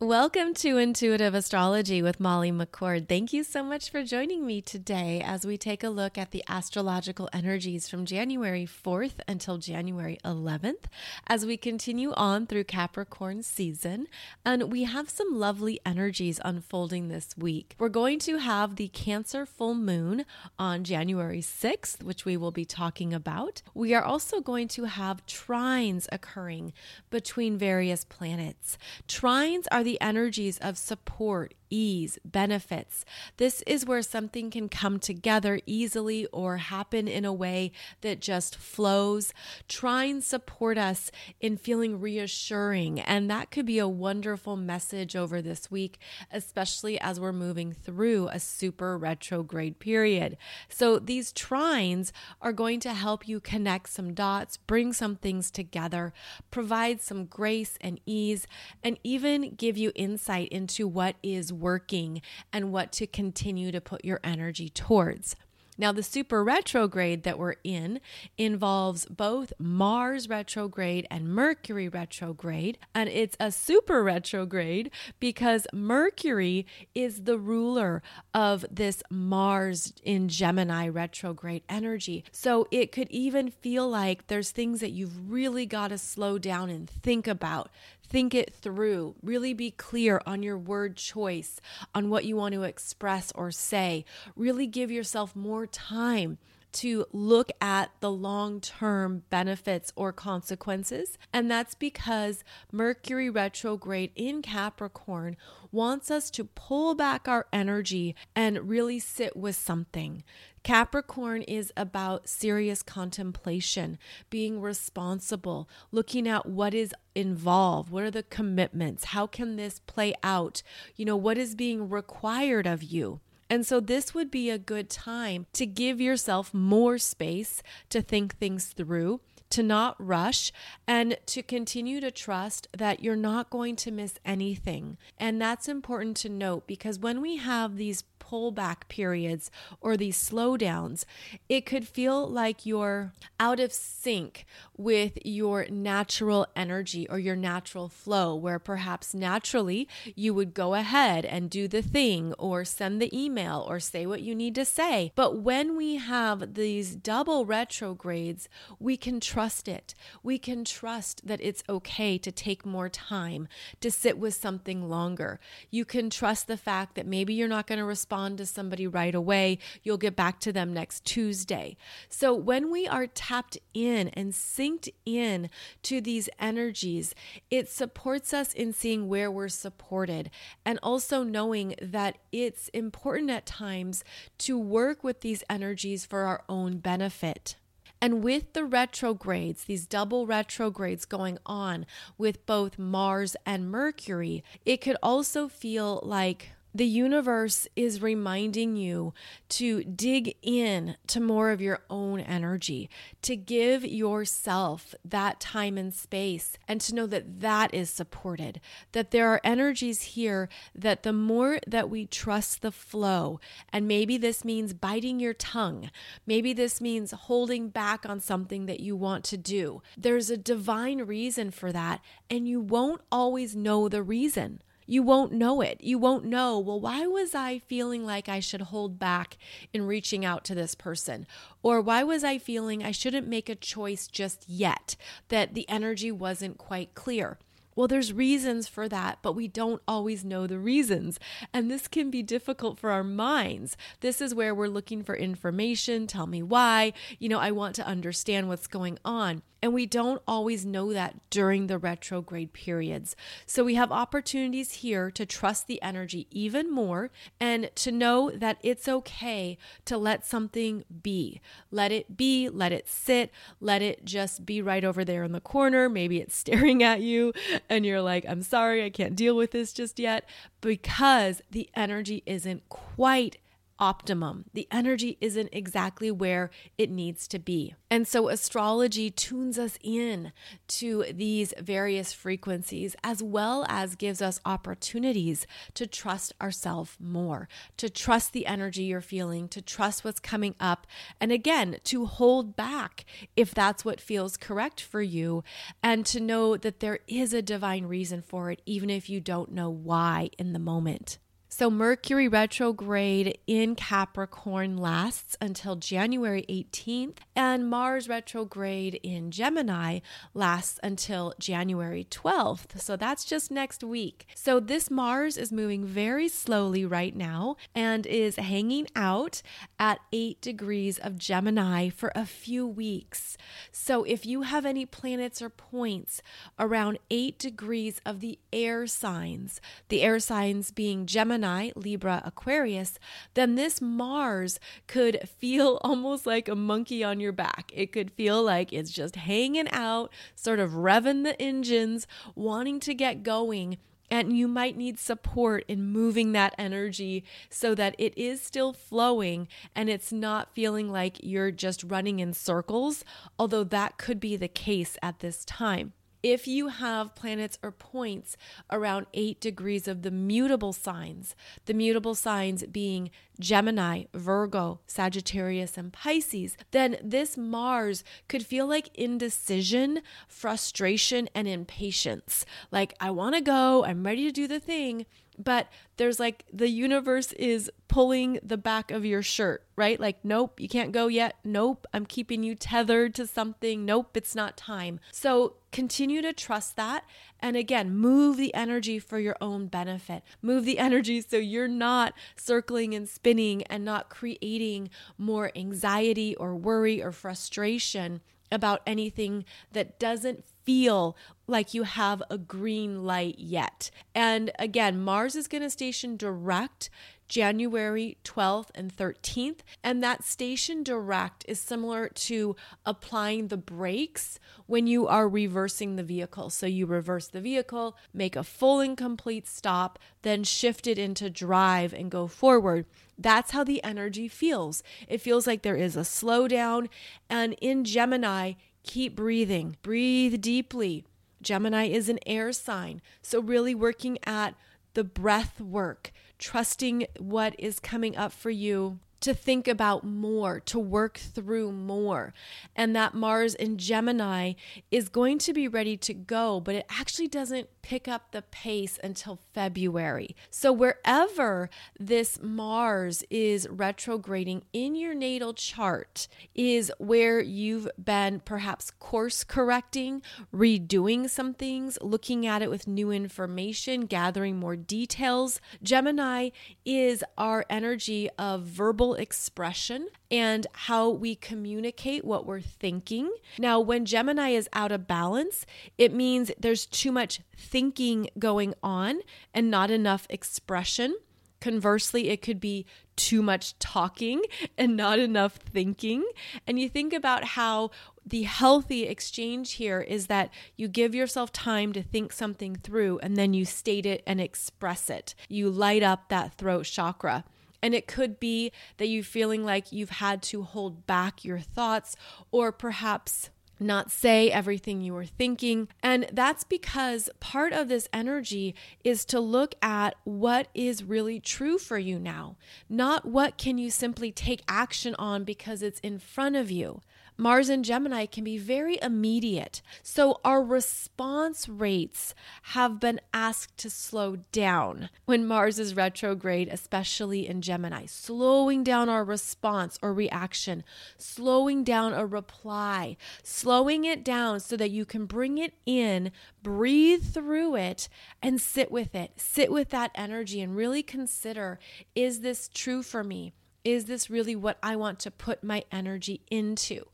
Welcome to Intuitive Astrology with Molly McCord. Thank you so much for joining me today as we take a look at the astrological energies from January 4th until January 11th as we continue on through Capricorn season. And we have some lovely energies unfolding this week. We're going to have the Cancer full moon on January 6th, which we will be talking about. We are also going to have trines occurring between various planets. Trines are the energies of support, ease, benefits. This is where something can come together easily or happen in a way that just flows. Trines support us in feeling reassuring. And that could be a wonderful message over this week, especially as we're moving through a super retrograde period. So these trines are going to help you connect some dots, bring some things together, provide some grace and ease, and even give you insight into what is working and what to continue to put your energy towards. Now, the super retrograde that we're in involves both Mars retrograde and Mercury retrograde. And it's a super retrograde because Mercury is the ruler of this Mars in Gemini retrograde energy. So it could even feel like there's things that you've really got to slow down and think about, Think it through. Really be clear on your word choice, on what you want to express or say. Really give yourself more time to look at the long term benefits or consequences. And that's because Mercury retrograde in Capricorn wants us to pull back our energy and really sit with something. Capricorn is about serious contemplation, being responsible, looking at what is involved, what are the commitments, how can this play out, you know, what is being required of you. And so, this would be a good time to give yourself more space to think things through, to not rush, and to continue to trust that you're not going to miss anything. And that's important to note because when we have these pullback periods or these slowdowns, it could feel like you're out of sync with your natural energy or your natural flow, where perhaps naturally you would go ahead and do the thing or send the email or say what you need to say. But when we have these double retrogrades, we can trust it. We can trust that it's okay to take more time, to sit with something longer. You can trust the fact that maybe you're not going to respond to somebody right away. You'll get back to them next Tuesday. So when we are tapped in and synced in to these energies, it supports us in seeing where we're supported and also knowing that it's important at times to work with these energies for our own benefit. And with the retrogrades, these double retrogrades going on with both Mars and Mercury, it could also feel like the universe is reminding you to dig in to more of your own energy, to give yourself that time and space, and to know that that is supported. That there are energies here that the more that we trust the flow, and maybe this means biting your tongue, maybe this means holding back on something that you want to do. There's a divine reason for that, and you won't always know the reason you won't know it. You won't know, well, why was I feeling like I should hold back in reaching out to this person? Or why was I feeling I shouldn't make a choice just yet, that the energy wasn't quite clear? Well, there's reasons for that, but we don't always know the reasons. And this can be difficult for our minds. This is where we're looking for information. Tell me why. You know, I want to understand what's going on. And we don't always know that during the retrograde periods. So we have opportunities here to trust the energy even more and to know that it's okay to let something be. Let it be, let it sit, let it just be right over there in the corner. Maybe it's staring at you and you're like, I'm sorry, I can't deal with this just yet because the energy isn't quite optimum. The energy isn't exactly where it needs to be. And so astrology tunes us in to these various frequencies as well as gives us opportunities to trust ourselves more, to trust the energy you're feeling, to trust what's coming up, and again, to hold back if that's what feels correct for you, and to know that there is a divine reason for it, even if you don't know why in the moment. So, Mercury retrograde in Capricorn lasts until January 18th, and Mars retrograde in Gemini lasts until January 12th. So, that's just next week. So, this Mars is moving very slowly right now and is hanging out at 8 degrees of Gemini for a few weeks. So, if you have any planets or points around 8 degrees of the air signs, the air signs being Gemini, Gemini, Libra, Aquarius, then this Mars could feel almost like a monkey on your back. It could feel like it's just hanging out, sort of revving the engines, wanting to get going. And you might need support in moving that energy so that it is still flowing and it's not feeling like you're just running in circles, although that could be the case at this time if you have planets or points around eight degrees of the mutable signs, the mutable signs being Gemini, Virgo, Sagittarius, and Pisces, then this Mars could feel like indecision, frustration, and impatience. Like, I want to go, I'm ready to do the thing, but there's like the universe is pulling the back of your shirt, right? Like, nope, you can't go yet. Nope, I'm keeping you tethered to something. Nope, it's not time. So continue to trust that. And again, move the energy for your own benefit. Move the energy so you're not circling and spinning and not creating more anxiety or worry or frustration about anything that doesn't feel like you have a green light yet. And again, Mars is going to station direct January 12th and 13th. And that station direct is similar to applying the brakes when you are reversing the vehicle. So you reverse the vehicle, make a full and complete stop, then shift it into drive and go forward. That's how the energy feels. It feels like there is a slowdown. And in Gemini, keep breathing, breathe deeply. Gemini is an air sign. So, really working at the breath work, trusting what is coming up for you to think about more, to work through more. And that Mars in Gemini is going to be ready to go, but it actually doesn't pick up the pace until February. So, wherever this Mars is retrograding in your natal chart, is where you've been perhaps course correcting, redoing some things, looking at it with new information, gathering more details. Gemini is our energy of verbal expression and how we communicate what we're thinking. Now, when Gemini is out of balance, it means there's too much thinking going on and not enough expression. Conversely, it could be too much talking and not enough thinking. And you think about how the healthy exchange here is that you give yourself time to think something through and then you state it and express it. You light up that throat chakra. And it could be that you're feeling like you've had to hold back your thoughts or perhaps not say everything you were thinking. And that's because part of this energy is to look at what is really true for you now, not what can you simply take action on because it's in front of you. Mars and Gemini can be very immediate. So our response rates have been asked to slow down when Mars is retrograde, especially in Gemini. Slowing down our response or reaction, slowing down a reply, slowing it down so that you can bring it in, breathe through it, and sit with it. Sit with that energy and really consider is this true for me? Is this really what I want to put my energy into?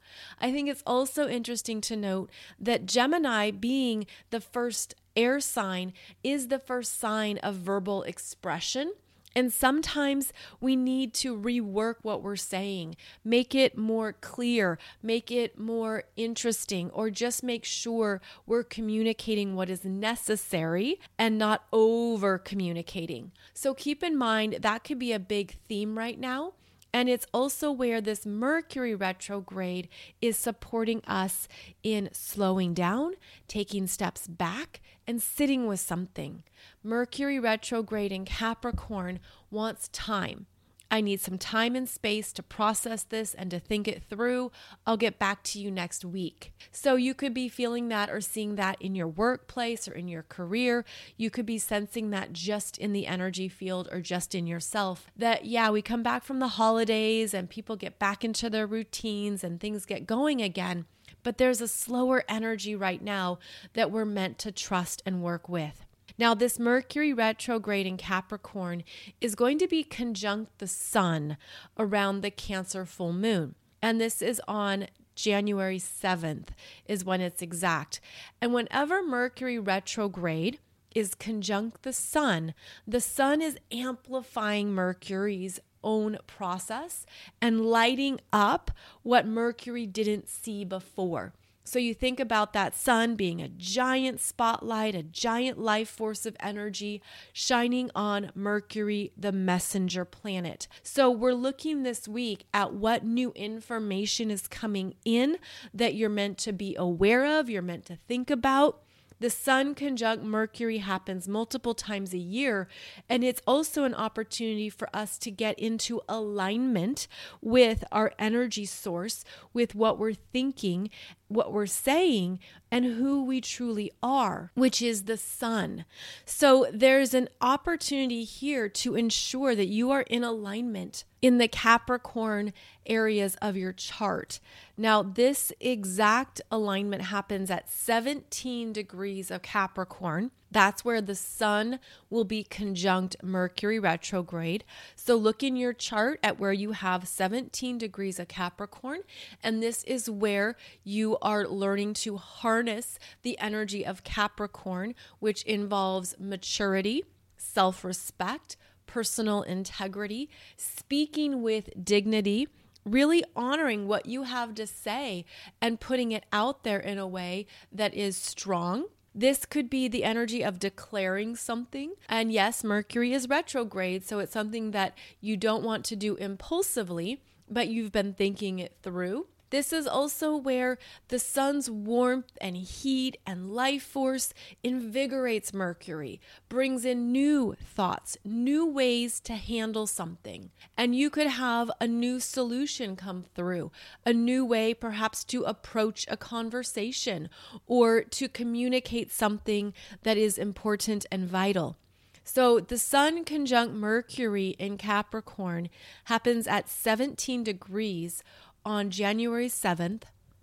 I think it's also interesting to note that Gemini, being the first air sign, is the first sign of verbal expression. And sometimes we need to rework what we're saying, make it more clear, make it more interesting, or just make sure we're communicating what is necessary and not over communicating. So keep in mind that could be a big theme right now. And it's also where this Mercury retrograde is supporting us in slowing down, taking steps back, and sitting with something. Mercury retrograde in Capricorn wants time. I need some time and space to process this and to think it through. I'll get back to you next week. So, you could be feeling that or seeing that in your workplace or in your career. You could be sensing that just in the energy field or just in yourself. That, yeah, we come back from the holidays and people get back into their routines and things get going again. But there's a slower energy right now that we're meant to trust and work with. Now, this Mercury retrograde in Capricorn is going to be conjunct the sun around the Cancer full moon. And this is on January 7th, is when it's exact. And whenever Mercury retrograde is conjunct the sun, the sun is amplifying Mercury's own process and lighting up what Mercury didn't see before. So you think about that sun being a giant spotlight, a giant life force of energy shining on Mercury, the messenger planet. So we're looking this week at what new information is coming in that you're meant to be aware of, you're meant to think about. The Sun conjunct Mercury happens multiple times a year, and it's also an opportunity for us to get into alignment with our energy source, with what we're thinking, what we're saying and who we truly are, which is the sun. So there's an opportunity here to ensure that you are in alignment in the Capricorn areas of your chart. Now, this exact alignment happens at 17 degrees of Capricorn. That's where the sun will be conjunct Mercury retrograde. So look in your chart at where you have 17 degrees of Capricorn. And this is where you are learning to harness the energy of Capricorn, which involves maturity, self respect, personal integrity, speaking with dignity really honoring what you have to say and putting it out there in a way that is strong this could be the energy of declaring something. And yes, Mercury is retrograde, so it's something that you don't want to do impulsively, but you've been thinking it through. This is also where the sun's warmth and heat and life force invigorates Mercury, brings in new thoughts, new ways to handle something. And you could have a new solution come through, a new way perhaps to approach a conversation or to communicate something that is important and vital. So the Sun conjunct Mercury in Capricorn happens at 17 degrees on January 7th,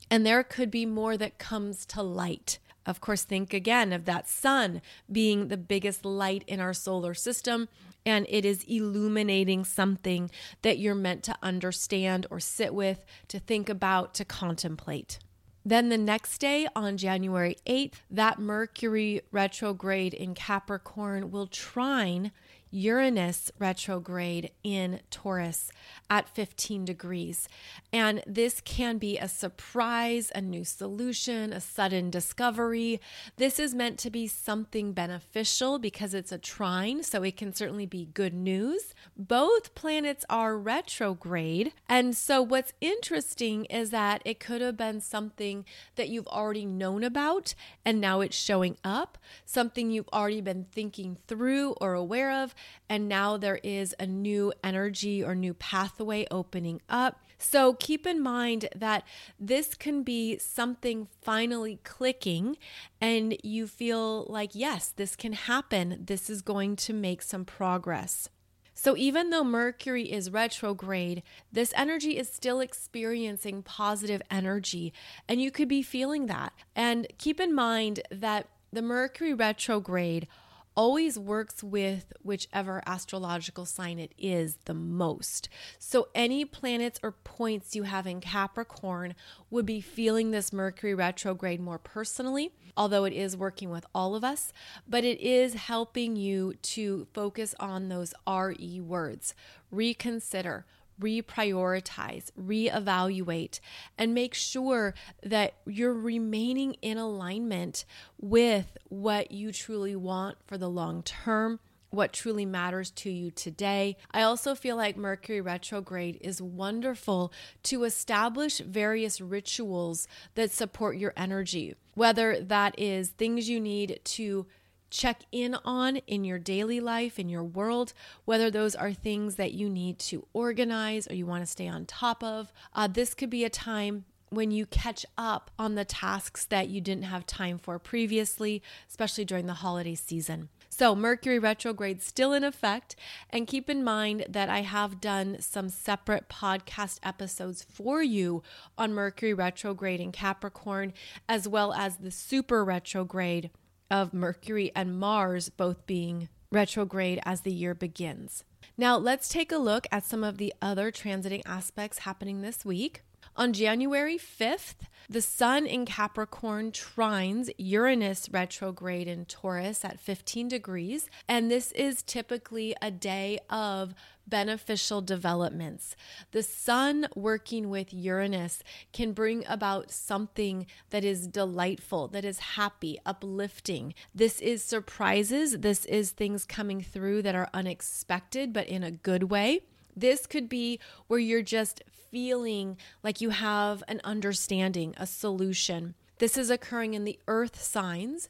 and there could be more that comes to light. Of course, think again of that sun being the biggest light in our solar system, and it is illuminating something that you're meant to understand or sit with, to think about, to contemplate. Then the next day, on January 8th, that Mercury retrograde in Capricorn will trine Uranus retrograde in Taurus at 15 degrees. And this can be a surprise, a new solution, a sudden discovery. This is meant to be something beneficial because it's a trine, so it can certainly be good news. Both planets are retrograde. And so, what's interesting is that it could have been something that you've already known about and now it's showing up, something you've already been thinking through or aware of and now there is a new energy or new pathway opening up. So keep in mind that this can be something finally clicking, and you feel like, yes, this can happen. This is going to make some progress. So, even though Mercury is retrograde, this energy is still experiencing positive energy, and you could be feeling that. And keep in mind that the Mercury retrograde always works with whichever astrological sign it is the most. So, any planets or points you have in Capricorn would be feeling this Mercury retrograde more personally, although it is working with all of us, but it is helping you to focus on those RE words reconsider, reprioritize, reevaluate, and make sure that you're remaining in alignment with what you truly want for the long term. What truly matters to you today. I also feel like Mercury retrograde is wonderful to establish various rituals that support your energy, whether that is things you need to check in on in your daily life, in your world, whether those are things that you need to organize or you want to stay on top of. Uh, this could be a time when you catch up on the tasks that you didn't have time for previously, especially during the holiday season. So, Mercury retrograde still in effect. And keep in mind that I have done some separate podcast episodes for you on Mercury retrograde in Capricorn, as well as the super retrograde of Mercury and Mars both being retrograde as the year begins. Now, let's take a look at some of the other transiting aspects happening this week. On January 5th, the Sun in Capricorn trines Uranus retrograde in Taurus at 15 degrees. And this is typically a day of beneficial developments. The sun working with Uranus can bring about something that is delightful, that is happy, uplifting. This is surprises. This is things coming through that are unexpected, but in a good way. This could be where you're just feeling like you have an understanding, a solution. This is occurring in the earth signs,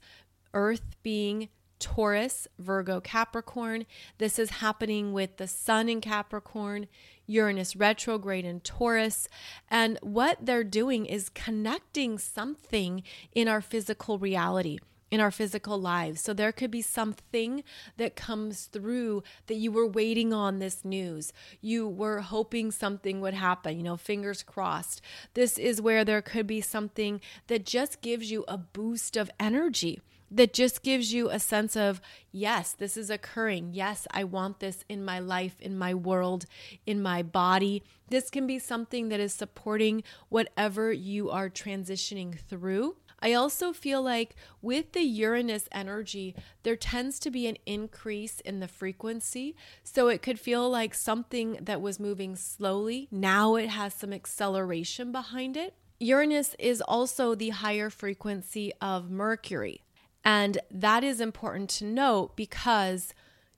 earth being Taurus, Virgo, Capricorn. This is happening with the Sun in Capricorn, Uranus retrograde in Taurus. And what they're doing is connecting something in our physical reality in our physical lives. So there could be something that comes through that you were waiting on this news. You were hoping something would happen, you know, fingers crossed. This is where there could be something that just gives you a boost of energy that just gives you a sense of, yes, this is occurring. Yes, I want this in my life, in my world, in my body. This can be something that is supporting whatever you are transitioning through. I also feel like with the Uranus energy, there tends to be an increase in the frequency. So it could feel like something that was moving slowly, now it has some acceleration behind it. Uranus is also the higher frequency of Mercury. And that is important to note because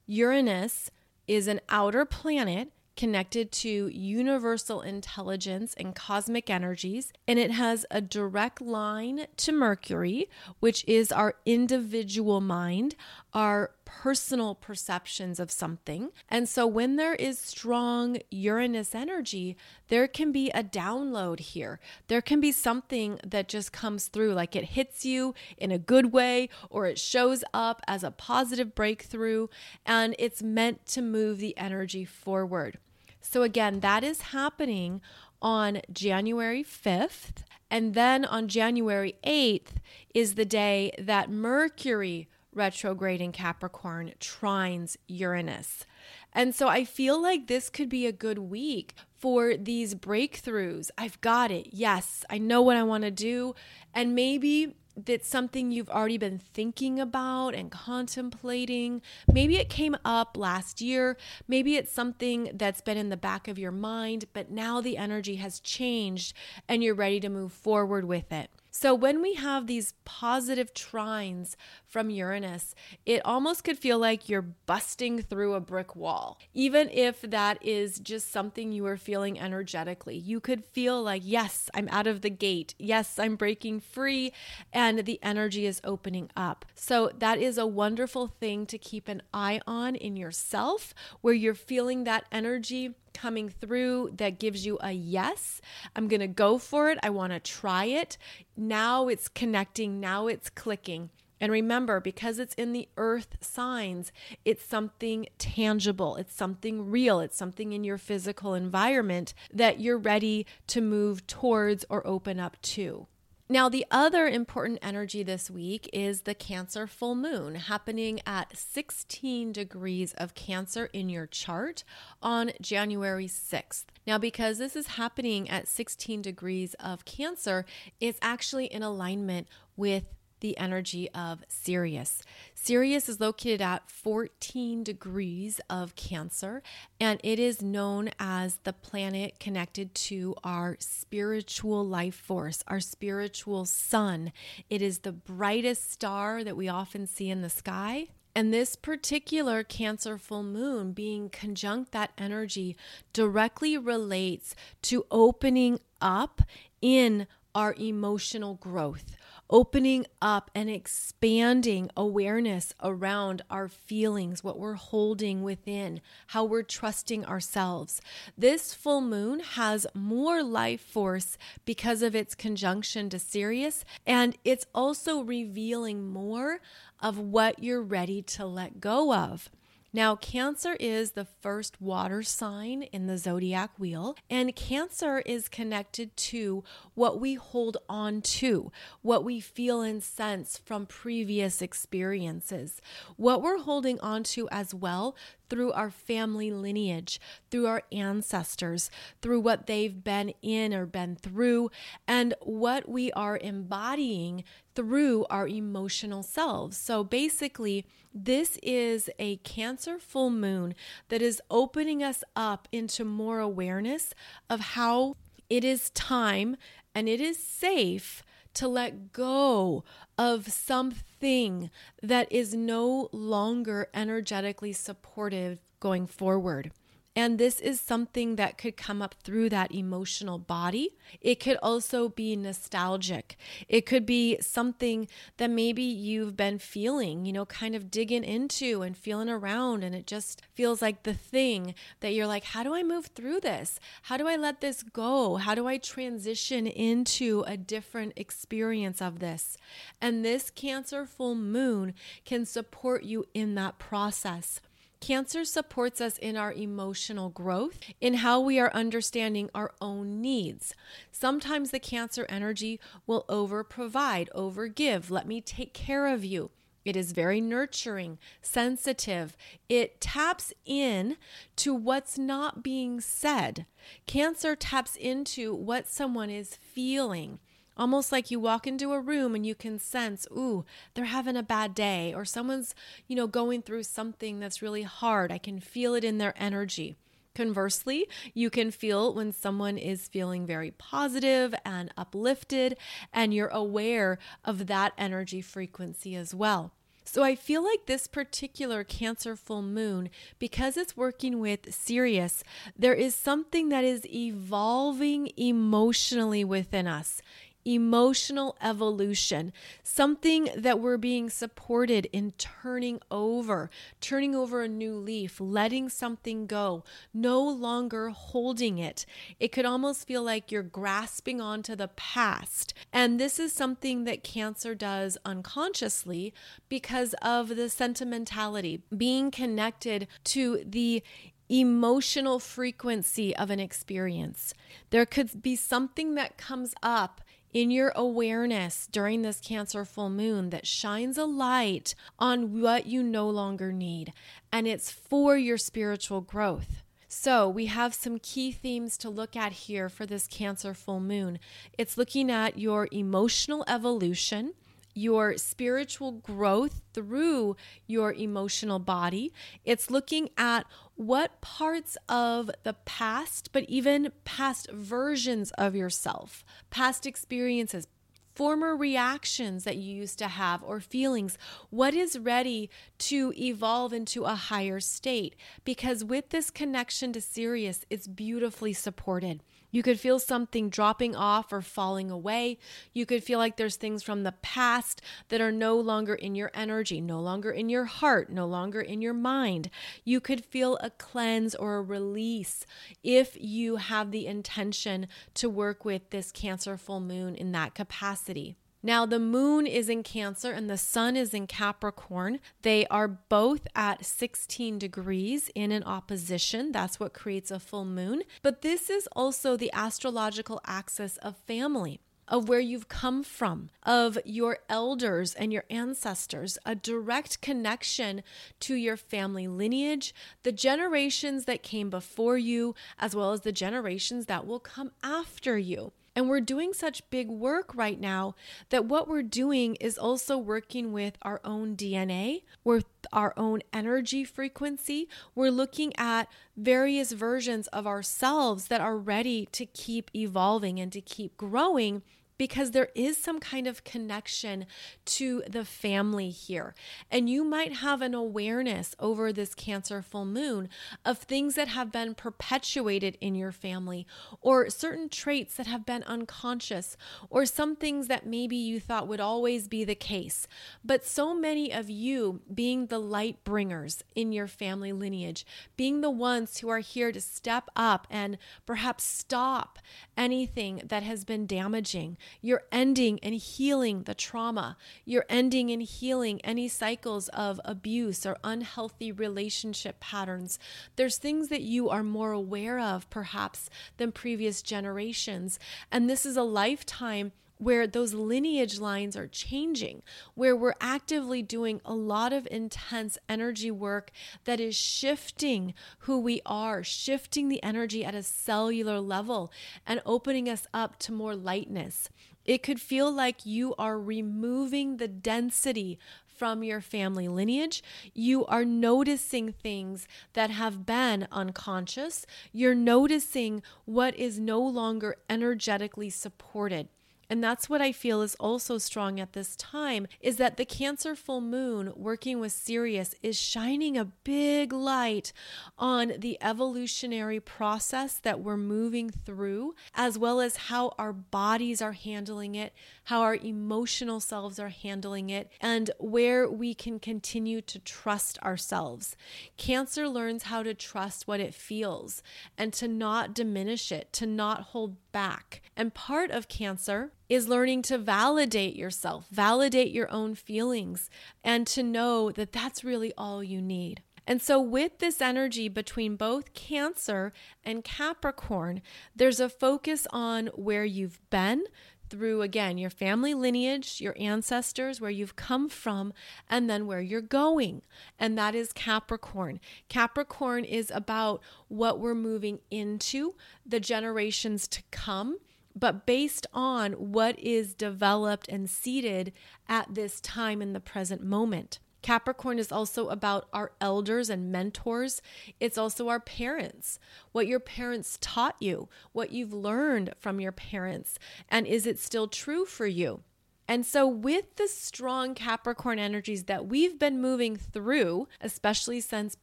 Uranus is an outer planet connected to universal intelligence and cosmic energies, and it has a direct line to Mercury, which is our individual mind, our personal perceptions of something. And so when there is strong Uranus energy, there can be a download here. There can be something that just comes through, like it hits you in a good way, or it shows up as a positive breakthrough, and it's meant to move the energy forward. So, again, that is happening on January 5th. And then on January 8th is the day that Mercury retrograde in Capricorn trines Uranus. And so I feel like this could be a good week for these breakthroughs. I've got it. Yes, I know what I want to do. And maybe that's something you've already been thinking about and contemplating. Maybe it came up last year. Maybe it's something that's been in the back of your mind, but now the energy has changed and you're ready to move forward with it. So, when we have these positive trines from Uranus, it almost could feel like you're busting through a brick wall. Even if that is just something you are feeling energetically, you could feel like, yes, I'm out of the gate. Yes, I'm breaking free, and the energy is opening up. So, that is a wonderful thing to keep an eye on in yourself where you're feeling that energy coming through that gives you a yes. I'm going to go for it. I want to try it. Now it's connecting. Now it's clicking. And remember, because it's in the earth signs, it's something tangible, it's something real, it's something in your physical environment that you're ready to move towards or open up to. Now, the other important energy this week is the Cancer full moon happening at 16 degrees of Cancer in your chart on January 6th. Now, because this is happening at 16 degrees of Cancer, it's actually in alignment with the energy of Sirius. Sirius is located at 14 degrees of Cancer, and it is known as the planet connected to our spiritual life force, our spiritual sun. It is the brightest star that we often see in the sky. And this particular Cancer full moon being conjunct that energy directly relates to opening up in our emotional growth opening up and expanding awareness around our feelings, what we're holding within, how we're trusting ourselves. This full moon has more life force because of its conjunction to Sirius, and it's also revealing more of what you're ready to let go of. Now, Cancer is the first water sign in the zodiac wheel, and Cancer is connected to what we hold on to, what we feel and sense from previous experiences, what we're holding on to as well through our family lineage, through our ancestors, through what they've been in or been through, and what we are embodying through our emotional selves. So basically, this is a Cancer full moon that is opening us up into more awareness of how it is time and it is safe to let go of something that is no longer energetically supportive going forward. And this is something that could come up through that emotional body. It could also be nostalgic. It could be something that maybe you've been feeling, you know, kind of digging into and feeling around. And it just feels like the thing that you're like, how do I move through this? How do I let this go? How do I transition into a different experience of this? And this Cancer full moon can support you in that process. Cancer supports us in our emotional growth, in how we are understanding our own needs. Sometimes the Cancer energy will over provide, over give. Let me take care of you. It is very nurturing, sensitive. It taps in to what's not being said. Cancer taps into what someone is feeling. Almost like you walk into a room and you can sense, ooh, they're having a bad day, or someone's, you know, going through something that's really hard. I can feel it in their energy. Conversely, you can feel when someone is feeling very positive and uplifted, and you're aware of that energy frequency as well. So I feel like this particular Cancer full moon, because it's working with Sirius, there is something that is evolving emotionally within us emotional evolution, something that we're being supported in turning over, turning over a new leaf, letting something go, no longer holding it. It could almost feel like you're grasping onto the past. And this is something that Cancer does unconsciously because of the sentimentality, being connected to the emotional frequency of an experience. There could be something that comes up in your awareness during this Cancer full moon that shines a light on what you no longer need. And it's for your spiritual growth. So, we have some key themes to look at here for this Cancer full moon. It's looking at your emotional evolution, your spiritual growth through your emotional body. It's looking at what parts of the past, but even past versions of yourself, past experiences, former reactions that you used to have or feelings, what is ready to evolve into a higher state? Because with this connection to Sirius, it's beautifully supported. You could feel something dropping off or falling away. You could feel like there's things from the past that are no longer in your energy, no longer in your heart, no longer in your mind. You could feel a cleanse or a release if you have the intention to work with this Cancer full moon in that capacity. Now, the moon is in Cancer and the sun is in Capricorn. They are both at 16 degrees in an opposition. That's what creates a full moon. But this is also the astrological axis of family. of where you've come from, of your elders and your ancestors, a direct connection to your family lineage, the generations that came before you, as well as the generations that will come after you. And we're doing such big work right now that what we're doing is also working with our own DNA, with our own energy frequency. We're looking at various versions of ourselves that are ready to keep evolving and to keep growing because there is some kind of connection to the family here. And you might have an awareness over this Cancer full moon of things that have been perpetuated in your family, or certain traits that have been unconscious, or some things that maybe you thought would always be the case. But so many of you being the light bringers in your family lineage, being the ones who are here to step up and perhaps stop anything that has been damaging you're ending and healing the trauma. You're ending and healing any cycles of abuse or unhealthy relationship patterns. There's things that you are more aware of, perhaps, than previous generations. And this is a lifetime where those lineage lines are changing, where we're actively doing a lot of intense energy work that is shifting who we are, shifting the energy at a cellular level, and opening us up to more lightness. It could feel like you are removing the density from your family lineage. You are noticing things that have been unconscious. You're noticing what is no longer energetically supported. And that's what I feel is also strong at this time is that the Cancer full moon working with Sirius is shining a big light on the evolutionary process that we're moving through, as well as how our bodies are handling it, how our emotional selves are handling it, and where we can continue to trust ourselves. Cancer learns how to trust what it feels and to not diminish it, to not hold back. And part of Cancer is learning to validate yourself, validate your own feelings, and to know that that's really all you need. And so, with this energy between both Cancer and Capricorn, there's a focus on where you've been through, again, your family lineage, your ancestors, where you've come from, and then where you're going. And that is Capricorn. Capricorn is about what we're moving into, the generations to come but based on what is developed and seeded at this time in the present moment. Capricorn is also about our elders and mentors. It's also our parents, what your parents taught you, what you've learned from your parents, and is it still true for you? And so, with the strong Capricorn energies that we've been moving through, especially since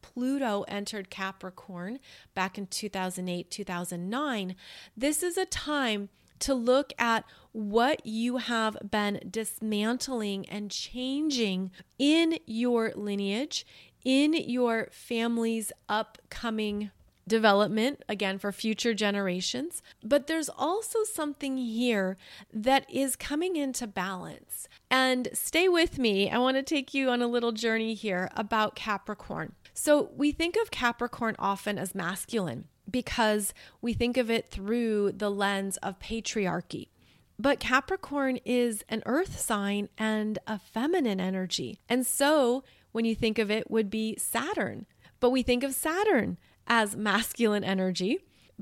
Pluto entered Capricorn back in 2008, 2009, this is a time to look at what you have been dismantling and changing in your lineage, in your family's upcoming development, again, for future generations. But there's also something here that is coming into balance. And stay with me. I want to take you on a little journey here about Capricorn. So we think of Capricorn often as masculine because we think of it through the lens of patriarchy. But Capricorn is an earth sign and a feminine energy. And so when you think of it, would be Saturn. But we think of Saturn as masculine energy.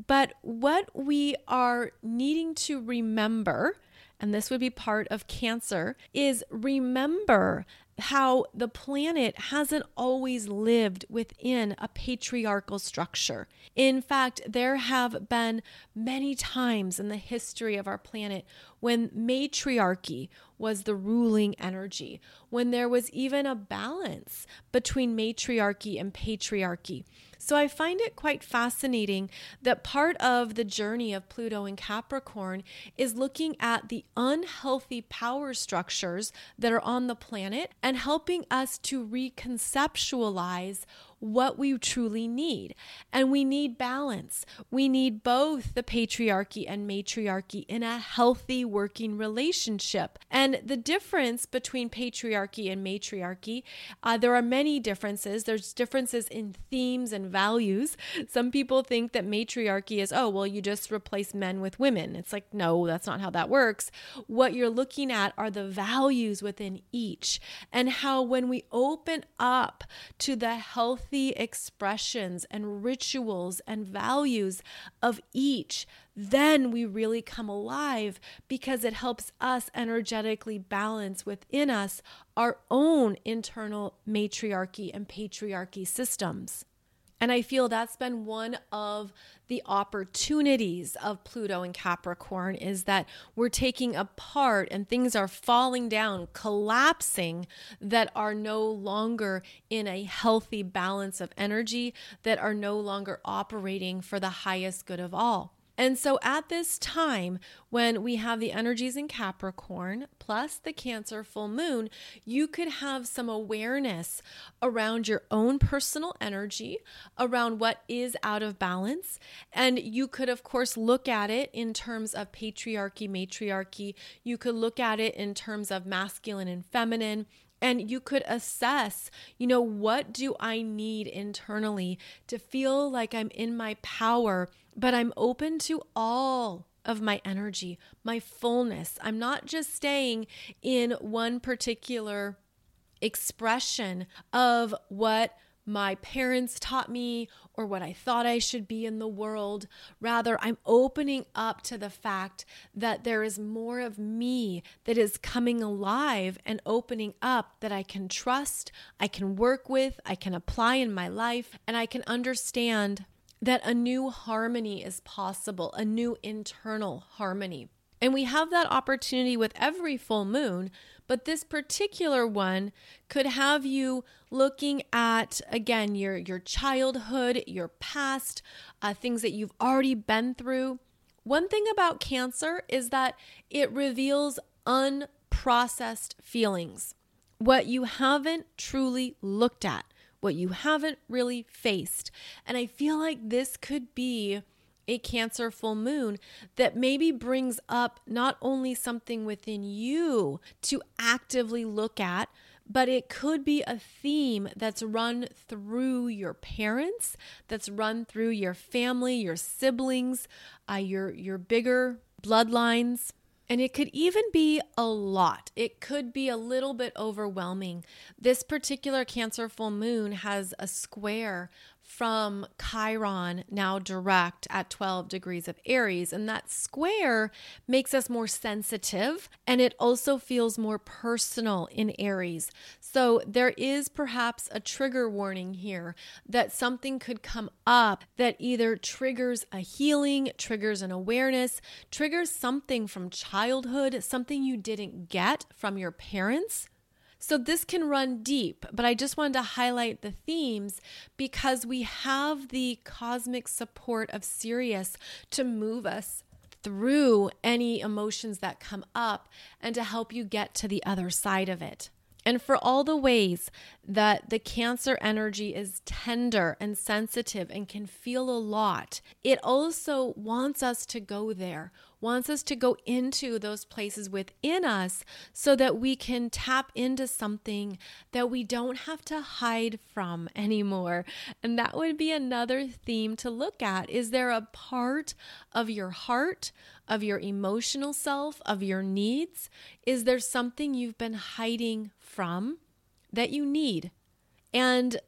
But what we are needing to remember, and this would be part of Cancer, is remember how the planet hasn't always lived within a patriarchal structure. In fact, there have been many times in the history of our planet when matriarchy was the ruling energy, when there was even a balance between matriarchy and patriarchy. So I find it quite fascinating that part of the journey of Pluto and Capricorn is looking at the unhealthy power structures that are on the planet and helping us to reconceptualize what we truly need. And we need balance. We need both the patriarchy and matriarchy in a healthy working relationship. And the difference between patriarchy and matriarchy, uh, there are many differences. There's differences in themes and values. Some people think that matriarchy is, oh, well, you just replace men with women. It's like, no, that's not how that works. What you're looking at are the values within each and how when we open up to the healthy expressions and rituals and values of each, then we really come alive because it helps us energetically balance within us our own internal matriarchy and patriarchy systems. And I feel that's been one of the opportunities of Pluto and Capricorn is that we're taking apart and things are falling down, collapsing that are no longer in a healthy balance of energy, that are no longer operating for the highest good of all. And so at this time, when we have the energies in Capricorn plus the Cancer full moon, you could have some awareness around your own personal energy, around what is out of balance. And you could, of course, look at it in terms of patriarchy, matriarchy. You could look at it in terms of masculine and feminine and you could assess, you know, what do I need internally to feel like I'm in my power, but I'm open to all of my energy, my fullness. I'm not just staying in one particular expression of what my parents taught me or what I thought I should be in the world. Rather, I'm opening up to the fact that there is more of me that is coming alive and opening up that I can trust, I can work with, I can apply in my life, and I can understand that a new harmony is possible, a new internal harmony. And we have that opportunity with every full moon, but this particular one could have you looking at again your your childhood, your past, uh, things that you've already been through. One thing about Cancer is that it reveals unprocessed feelings, what you haven't truly looked at, what you haven't really faced. And I feel like this could be a Cancer full moon that maybe brings up not only something within you to actively look at, but it could be a theme that's run through your parents, that's run through your family, your siblings, uh, your your bigger bloodlines. And it could even be a lot. It could be a little bit overwhelming. This particular Cancer full moon has a square from Chiron, now direct at 12 degrees of Aries. And that square makes us more sensitive and it also feels more personal in Aries. So there is perhaps a trigger warning here that something could come up that either triggers a healing, triggers an awareness, triggers something from childhood, something you didn't get from your parents so this can run deep, but I just wanted to highlight the themes because we have the cosmic support of Sirius to move us through any emotions that come up and to help you get to the other side of it. And for all the ways that the Cancer energy is tender and sensitive and can feel a lot, it also wants us to go there, wants us to go into those places within us so that we can tap into something that we don't have to hide from anymore. And that would be another theme to look at. Is there a part of your heart, of your emotional self, of your needs? Is there something you've been hiding from that you need? And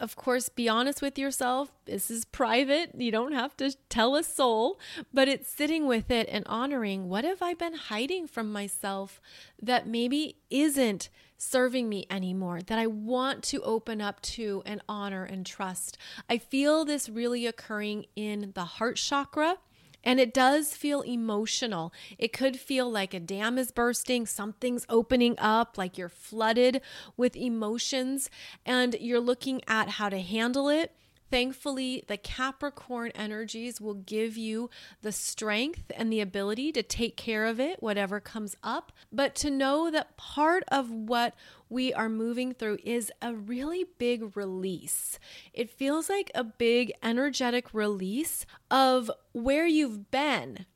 of course, be honest with yourself. This is private. You don't have to tell a soul, but it's sitting with it and honoring what have I been hiding from myself that maybe isn't serving me anymore, that I want to open up to and honor and trust. I feel this really occurring in the heart chakra and it does feel emotional. It could feel like a dam is bursting, something's opening up, like you're flooded with emotions, and you're looking at how to handle it Thankfully, the Capricorn energies will give you the strength and the ability to take care of it, whatever comes up. But to know that part of what we are moving through is a really big release. It feels like a big energetic release of where you've been.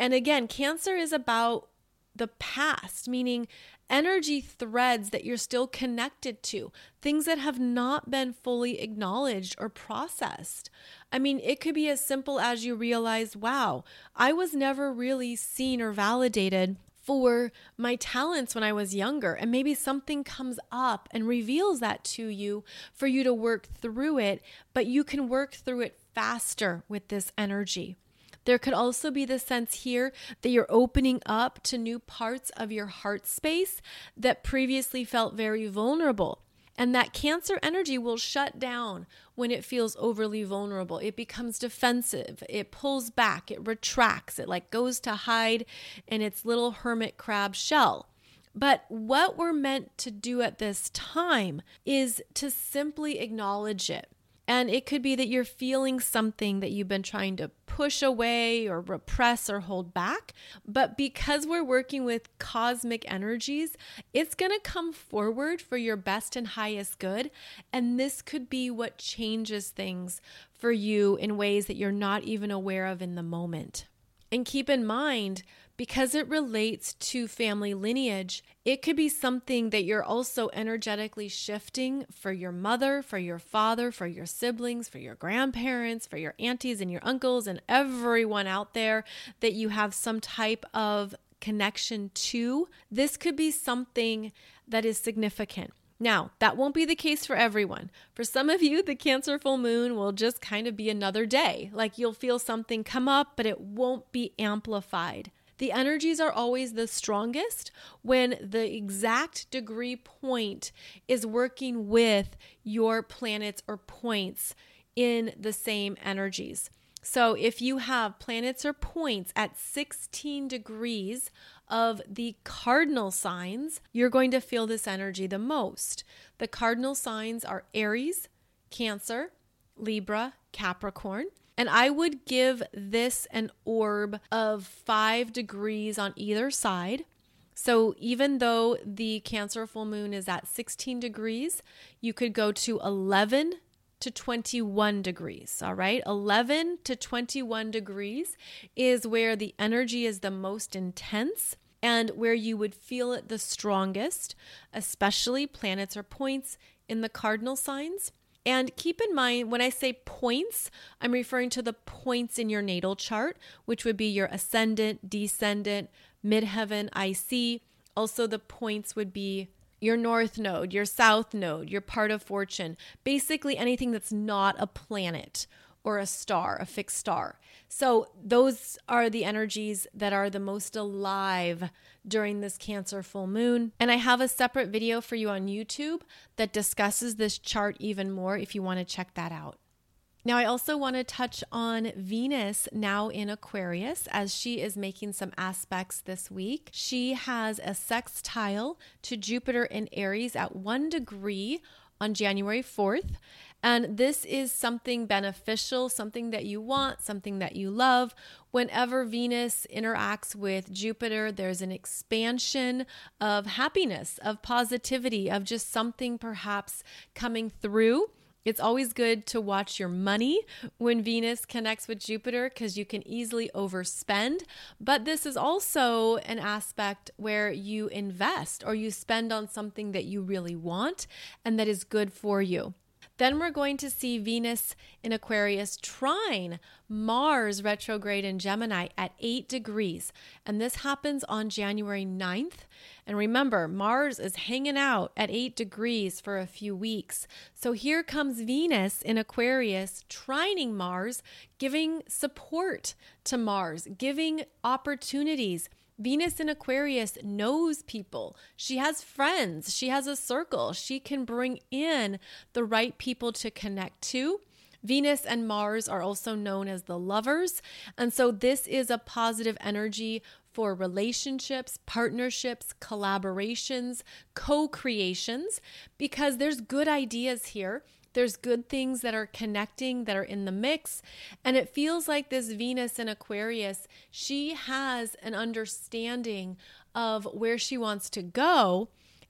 And again, Cancer is about the past, meaning energy threads that you're still connected to, things that have not been fully acknowledged or processed. I mean, it could be as simple as you realize, wow, I was never really seen or validated for my talents when I was younger. And maybe something comes up and reveals that to you for you to work through it, but you can work through it faster with this energy. There could also be the sense here that you're opening up to new parts of your heart space that previously felt very vulnerable. And that cancer energy will shut down when it feels overly vulnerable. It becomes defensive. It pulls back. It retracts. It like goes to hide in its little hermit crab shell. But what we're meant to do at this time is to simply acknowledge it. And it could be that you're feeling something that you've been trying to push away or repress or hold back. But because we're working with cosmic energies, it's going to come forward for your best and highest good. And this could be what changes things for you in ways that you're not even aware of in the moment. And keep in mind, because it relates to family lineage, it could be something that you're also energetically shifting for your mother, for your father, for your siblings, for your grandparents, for your aunties and your uncles, and everyone out there that you have some type of connection to. This could be something that is significant. Now, that won't be the case for everyone. For some of you, the Cancer full moon will just kind of be another day. Like you'll feel something come up, but it won't be amplified. The energies are always the strongest when the exact degree point is working with your planets or points in the same energies. So if you have planets or points at 16 degrees of the cardinal signs, you're going to feel this energy the most. The cardinal signs are Aries, Cancer, Libra, Capricorn. And I would give this an orb of five degrees on either side. So even though the Cancer full moon is at 16 degrees, you could go to 11 to 21 degrees. All right. 11 to 21 degrees is where the energy is the most intense and where you would feel it the strongest, especially planets or points in the cardinal signs. And keep in mind, when I say points, I'm referring to the points in your natal chart, which would be your ascendant, descendant, midheaven, IC. Also, the points would be your north node, your south node, your part of fortune, basically anything that's not a planet or a star, a fixed star. So, those are the energies that are the most alive during this Cancer full moon. And I have a separate video for you on YouTube that discusses this chart even more if you want to check that out. Now, I also want to touch on Venus now in Aquarius as she is making some aspects this week. She has a sextile to Jupiter in Aries at one degree on January 4th. And this is something beneficial, something that you want, something that you love. Whenever Venus interacts with Jupiter, there's an expansion of happiness, of positivity, of just something perhaps coming through. It's always good to watch your money when Venus connects with Jupiter because you can easily overspend. But this is also an aspect where you invest or you spend on something that you really want and that is good for you. Then we're going to see Venus in Aquarius trine Mars retrograde in Gemini at 8 degrees. And this happens on January 9th. And remember, Mars is hanging out at 8 degrees for a few weeks. So here comes Venus in Aquarius trining Mars, giving support to Mars, giving opportunities Venus in Aquarius knows people. She has friends. She has a circle. She can bring in the right people to connect to. Venus and Mars are also known as the lovers. And so this is a positive energy for relationships, partnerships, collaborations, co creations, because there's good ideas here There's good things that are connecting, that are in the mix. And it feels like this Venus in Aquarius, she has an understanding of where she wants to go.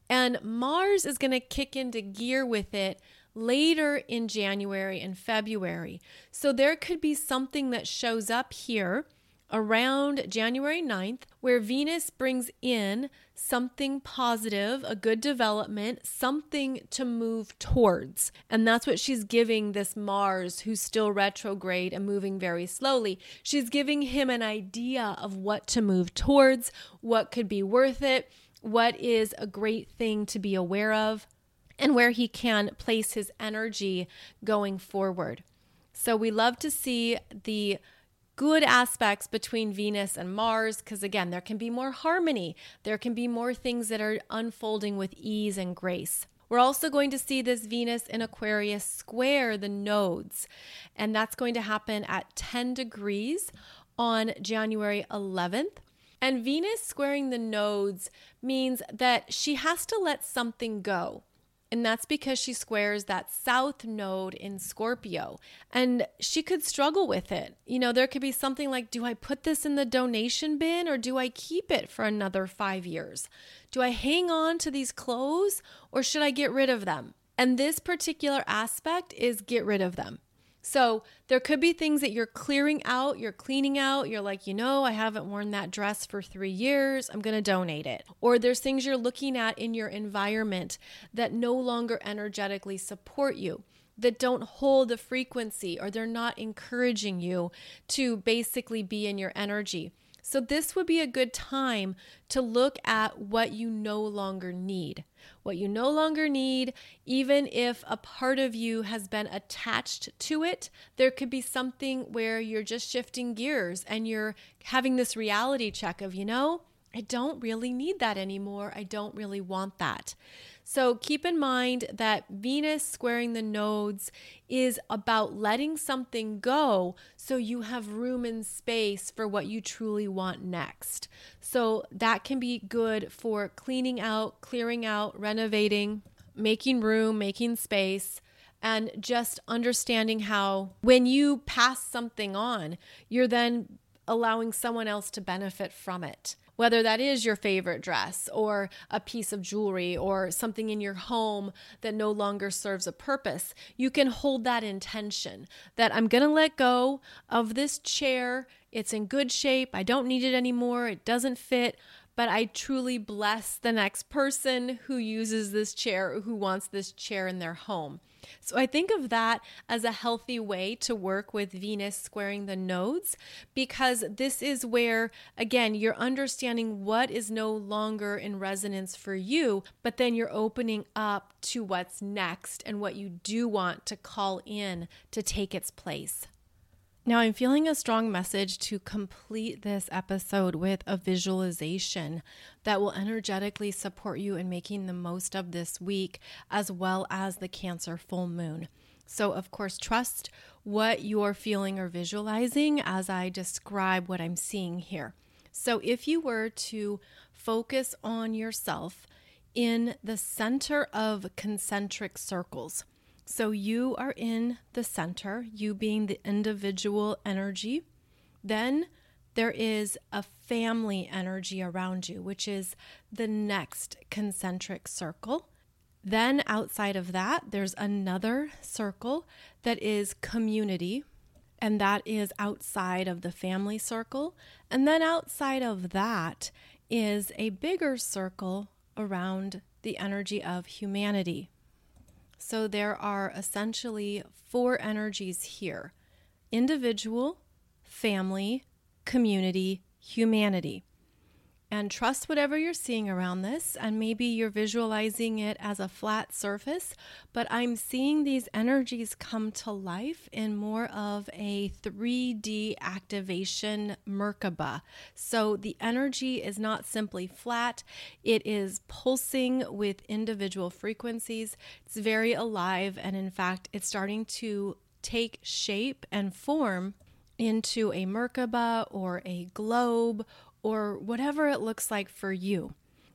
And Mars is going to kick into gear with it later in January and February. So there could be something that shows up here around January 9th where Venus brings in something positive, a good development, something to move towards. And that's what she's giving this Mars, who's still retrograde and moving very slowly. She's giving him an idea of what to move towards, what could be worth it, what is a great thing to be aware of, and where he can place his energy going forward. So we love to see the good aspects between Venus and Mars because, again, there can be more harmony. There can be more things that are unfolding with ease and grace. We're also going to see this Venus in Aquarius square the nodes, and that's going to happen at 10 degrees on January 11th. And Venus squaring the nodes means that she has to let something go. And that's because she squares that south node in Scorpio. And she could struggle with it. You know, there could be something like do I put this in the donation bin or do I keep it for another five years? Do I hang on to these clothes or should I get rid of them? And this particular aspect is get rid of them. So there could be things that you're clearing out, you're cleaning out, you're like, you know, I haven't worn that dress for three years, I'm to donate it. Or there's things you're looking at in your environment that no longer energetically support you that don't hold the frequency or they're not encouraging you to basically be in your energy. So, this would be a good time to look at what you no longer need. What you no longer need, even if a part of you has been attached to it, there could be something where you're just shifting gears and you're having this reality check of, you know, I don't really need that anymore. I don't really want that. So keep in mind that Venus squaring the nodes is about letting something go so you have room and space for what you truly want next. So that can be good for cleaning out, clearing out, renovating, making room, making space and just understanding how when you pass something on, you're then allowing someone else to benefit from it whether that is your favorite dress or a piece of jewelry or something in your home that no longer serves a purpose, you can hold that intention that I'm going to let go of this chair. It's in good shape. I don't need it anymore. It doesn't fit but I truly bless the next person who uses this chair, who wants this chair in their home. So I think of that as a healthy way to work with Venus squaring the nodes because this is where, again, you're understanding what is no longer in resonance for you, but then you're opening up to what's next and what you do want to call in to take its place. Now, I'm feeling a strong message to complete this episode with a visualization that will energetically support you in making the most of this week, as well as the Cancer full moon. So, of course, trust what you're feeling or visualizing as I describe what I'm seeing here. So, if you were to focus on yourself in the center of concentric circles, so you are in the center, you being the individual energy. Then there is a family energy around you, which is the next concentric circle. Then outside of that, there's another circle that is community, and that is outside of the family circle. And then outside of that is a bigger circle around the energy of humanity. So there are essentially four energies here individual, family, community, humanity and trust whatever you're seeing around this. And maybe you're visualizing it as a flat surface, but I'm seeing these energies come to life in more of a 3D activation Merkaba. So the energy is not simply flat, it is pulsing with individual frequencies. It's very alive, and in fact, it's starting to take shape and form into a Merkaba or a globe or whatever it looks like for you.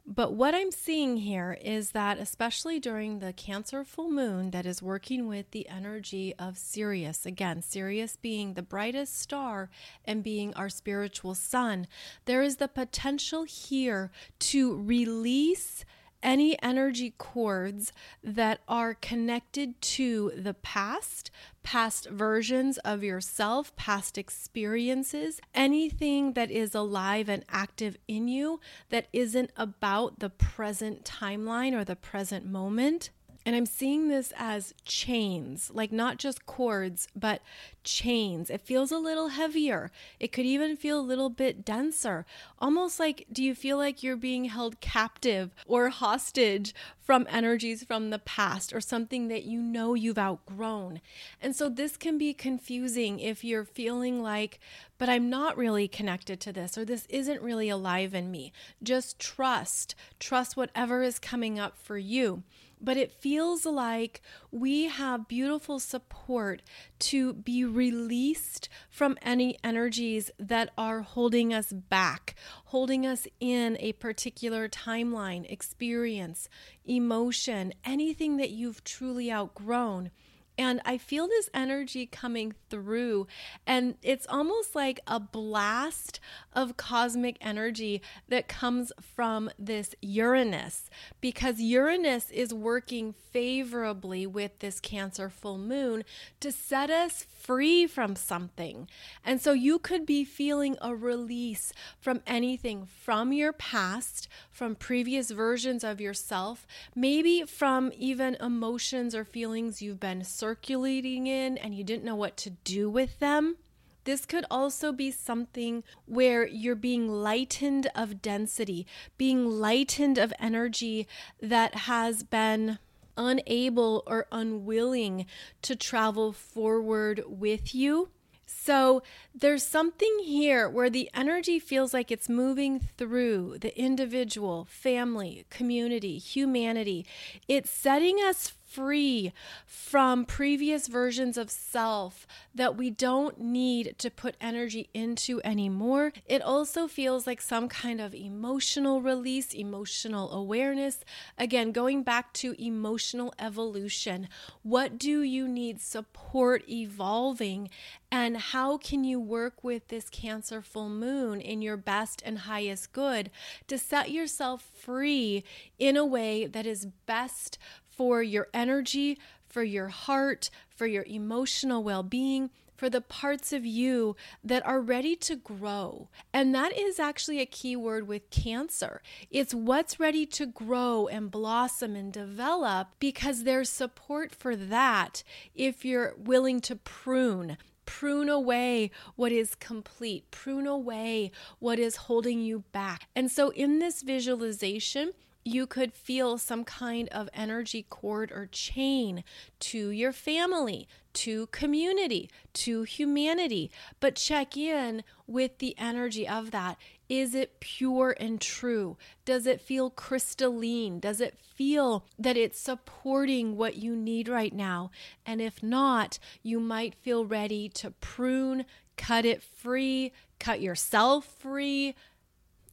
But what I'm seeing here is that, especially during the Cancer full moon that is working with the energy of Sirius, again, Sirius being the brightest star and being our spiritual sun, there is the potential here to release any energy cords that are connected to the past, past versions of yourself, past experiences, anything that is alive and active in you that isn't about the present timeline or the present moment. And I'm seeing this as chains, like not just cords, but chains. It feels a little heavier. It could even feel a little bit denser. Almost like, do you feel like you're being held captive or hostage from energies from the past or something that you know you've outgrown? And so this can be confusing if you're feeling like, but I'm not really connected to this or this isn't really alive in me. Just trust, trust whatever is coming up for you but it feels like we have beautiful support to be released from any energies that are holding us back, holding us in a particular timeline, experience, emotion, anything that you've truly outgrown. And I feel this energy coming through, and it's almost like a blast of cosmic energy that comes from this Uranus, because Uranus is working favorably with this Cancer full moon to set us free from something. And so you could be feeling a release from anything from your past, from previous versions of yourself, maybe from even emotions or feelings you've been circulating in and you didn't know what to do with them. This could also be something where you're being lightened of density, being lightened of energy that has been unable or unwilling to travel forward with you. So there's something here where the energy feels like it's moving through the individual, family, community, humanity. It's setting us free from previous versions of self that we don't need to put energy into anymore. It also feels like some kind of emotional release, emotional awareness. Again, going back to emotional evolution. What do you need support evolving? And how can you work with this Cancer full moon in your best and highest good to set yourself free in a way that is best for your energy, for your heart, for your emotional well being, for the parts of you that are ready to grow. And that is actually a key word with cancer. It's what's ready to grow and blossom and develop because there's support for that if you're willing to prune. Prune away what is complete, prune away what is holding you back. And so, in this visualization, you could feel some kind of energy cord or chain to your family, to community, to humanity. But check in with the energy of that. Is it pure and true? Does it feel crystalline? Does it feel that it's supporting what you need right now? And if not, you might feel ready to prune, cut it free, cut yourself free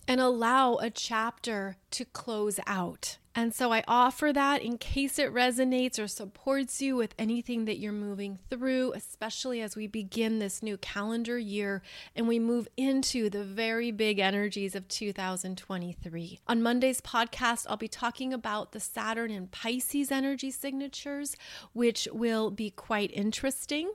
and allow a chapter to close out. And so I offer that in case it resonates or supports you with anything that you're moving through, especially as we begin this new calendar year and we move into the very big energies of 2023. On Monday's podcast, I'll be talking about the Saturn and Pisces energy signatures, which will be quite interesting.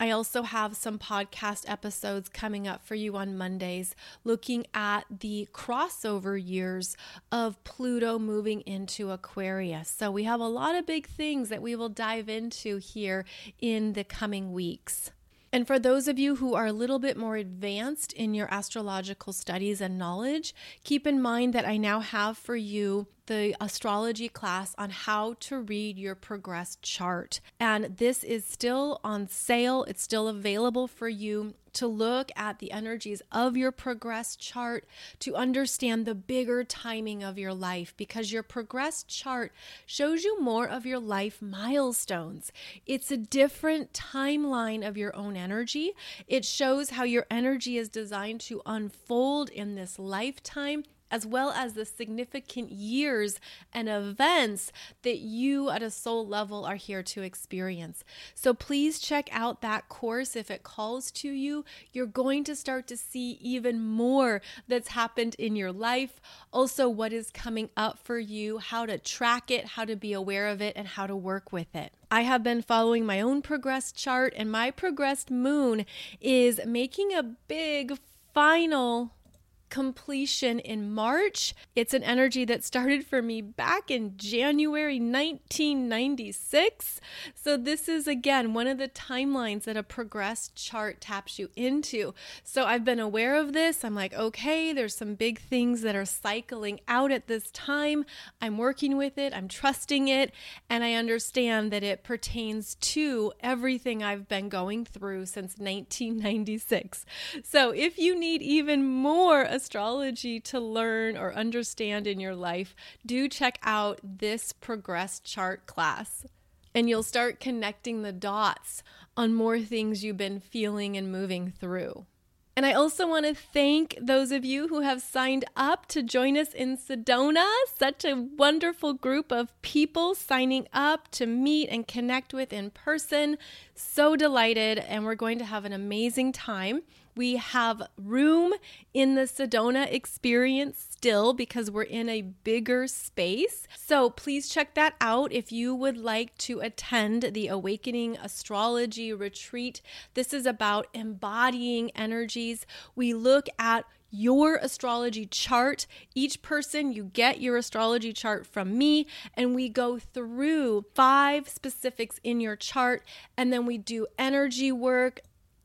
I also have some podcast episodes coming up for you on Mondays looking at the crossover years of Pluto moving into Aquarius. So we have a lot of big things that we will dive into here in the coming weeks. And for those of you who are a little bit more advanced in your astrological studies and knowledge, keep in mind that I now have for you the astrology class on how to read your progressed chart. And this is still on sale, it's still available for you to look at the energies of your progressed chart to understand the bigger timing of your life because your progressed chart shows you more of your life milestones. It's a different timeline of your own energy. It shows how your energy is designed to unfold in this lifetime as well as the significant years and events that you at a soul level are here to experience. So please check out that course if it calls to you. You're going to start to see even more that's happened in your life, also, what is coming up for you, how to track it, how to be aware of it, and how to work with it. I have been following my own progressed chart, and my progressed moon is making a big final completion in March. It's an energy that started for me back in January 1996. So, this is again one of the timelines that a progressed chart taps you into. So, I've been aware of this. I'm like, okay, there's some big things that are cycling out at this time. I'm working with it, I'm trusting it, and I understand that it pertains to everything I've been going through since 1996. So, if you need even more astrology to learn or understand in your life, do check out this Progress Chart class. And you'll start connecting the dots on more things you've been feeling and moving through. And I also want to thank those of you who have signed up to join us in Sedona. Such a wonderful group of people signing up to meet and connect with in person. So delighted, and we're going to have an amazing time. We have room in the Sedona experience still because we're in a bigger space. So please check that out if you would like to attend the Awakening Astrology Retreat. This is about embodying energies. We look at your astrology chart. Each person, you get your astrology chart from me, and we go through five specifics in your chart, and then we do energy work,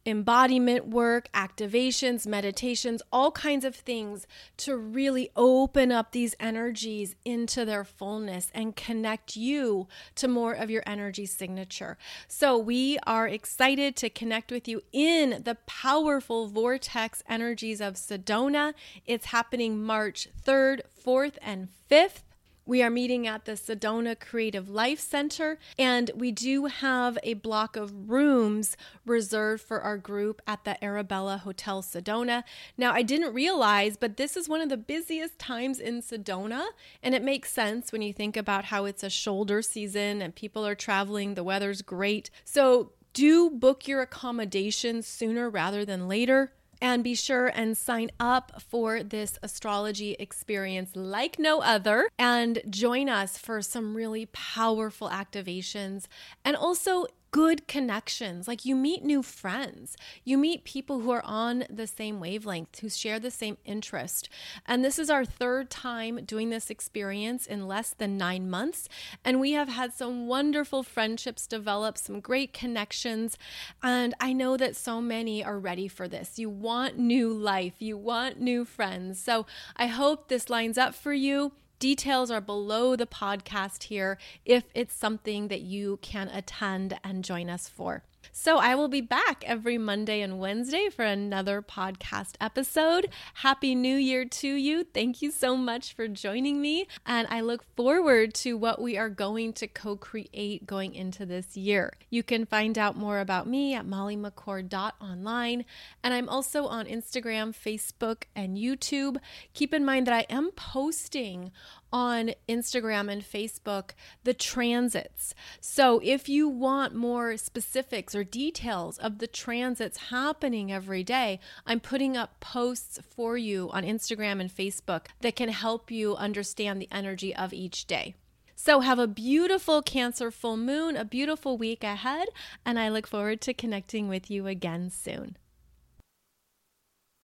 embodiment work, activations, meditations, all kinds of things to really open up these energies into their fullness and connect you to more of your energy signature. So, we are excited to connect with you in the powerful vortex energies of Sedona. It's happening March 3rd, 4th, and 5th. We are meeting at the Sedona Creative Life Center, and we do have a block of rooms reserved for our group at the Arabella Hotel Sedona. Now, I didn't realize, but this is one of the busiest times in Sedona, and it makes sense when you think about how it's a shoulder season and people are traveling, the weather's great. So, do book your accommodations sooner rather than later and be sure and sign up for this astrology experience like no other. And join us for some really powerful activations. And also good connections. Like you meet new friends, you meet people who are on the same wavelength, who share the same interest. And this is our third time doing this experience in less than nine months. And we have had some wonderful friendships develop, some great connections. And I know that so many are ready for this. You want new life, you want new friends. So I hope this lines up for you. Details are below the podcast here if it's something that you can attend and join us for. So I will be back every Monday and Wednesday for another podcast episode. Happy New Year to you. Thank you so much for joining me. And I look forward to what we are going to co create going into this year. You can find out more about me at mollymccord.online. And I'm also on Instagram, Facebook, and YouTube. Keep in mind that I am posting on Instagram and Facebook the transits. So if you want more specifics or details of the transits happening every day, I'm putting up posts for you on Instagram and Facebook that can help you understand the energy of each day. So, have a beautiful Cancer full moon, a beautiful week ahead, and I look forward to connecting with you again soon.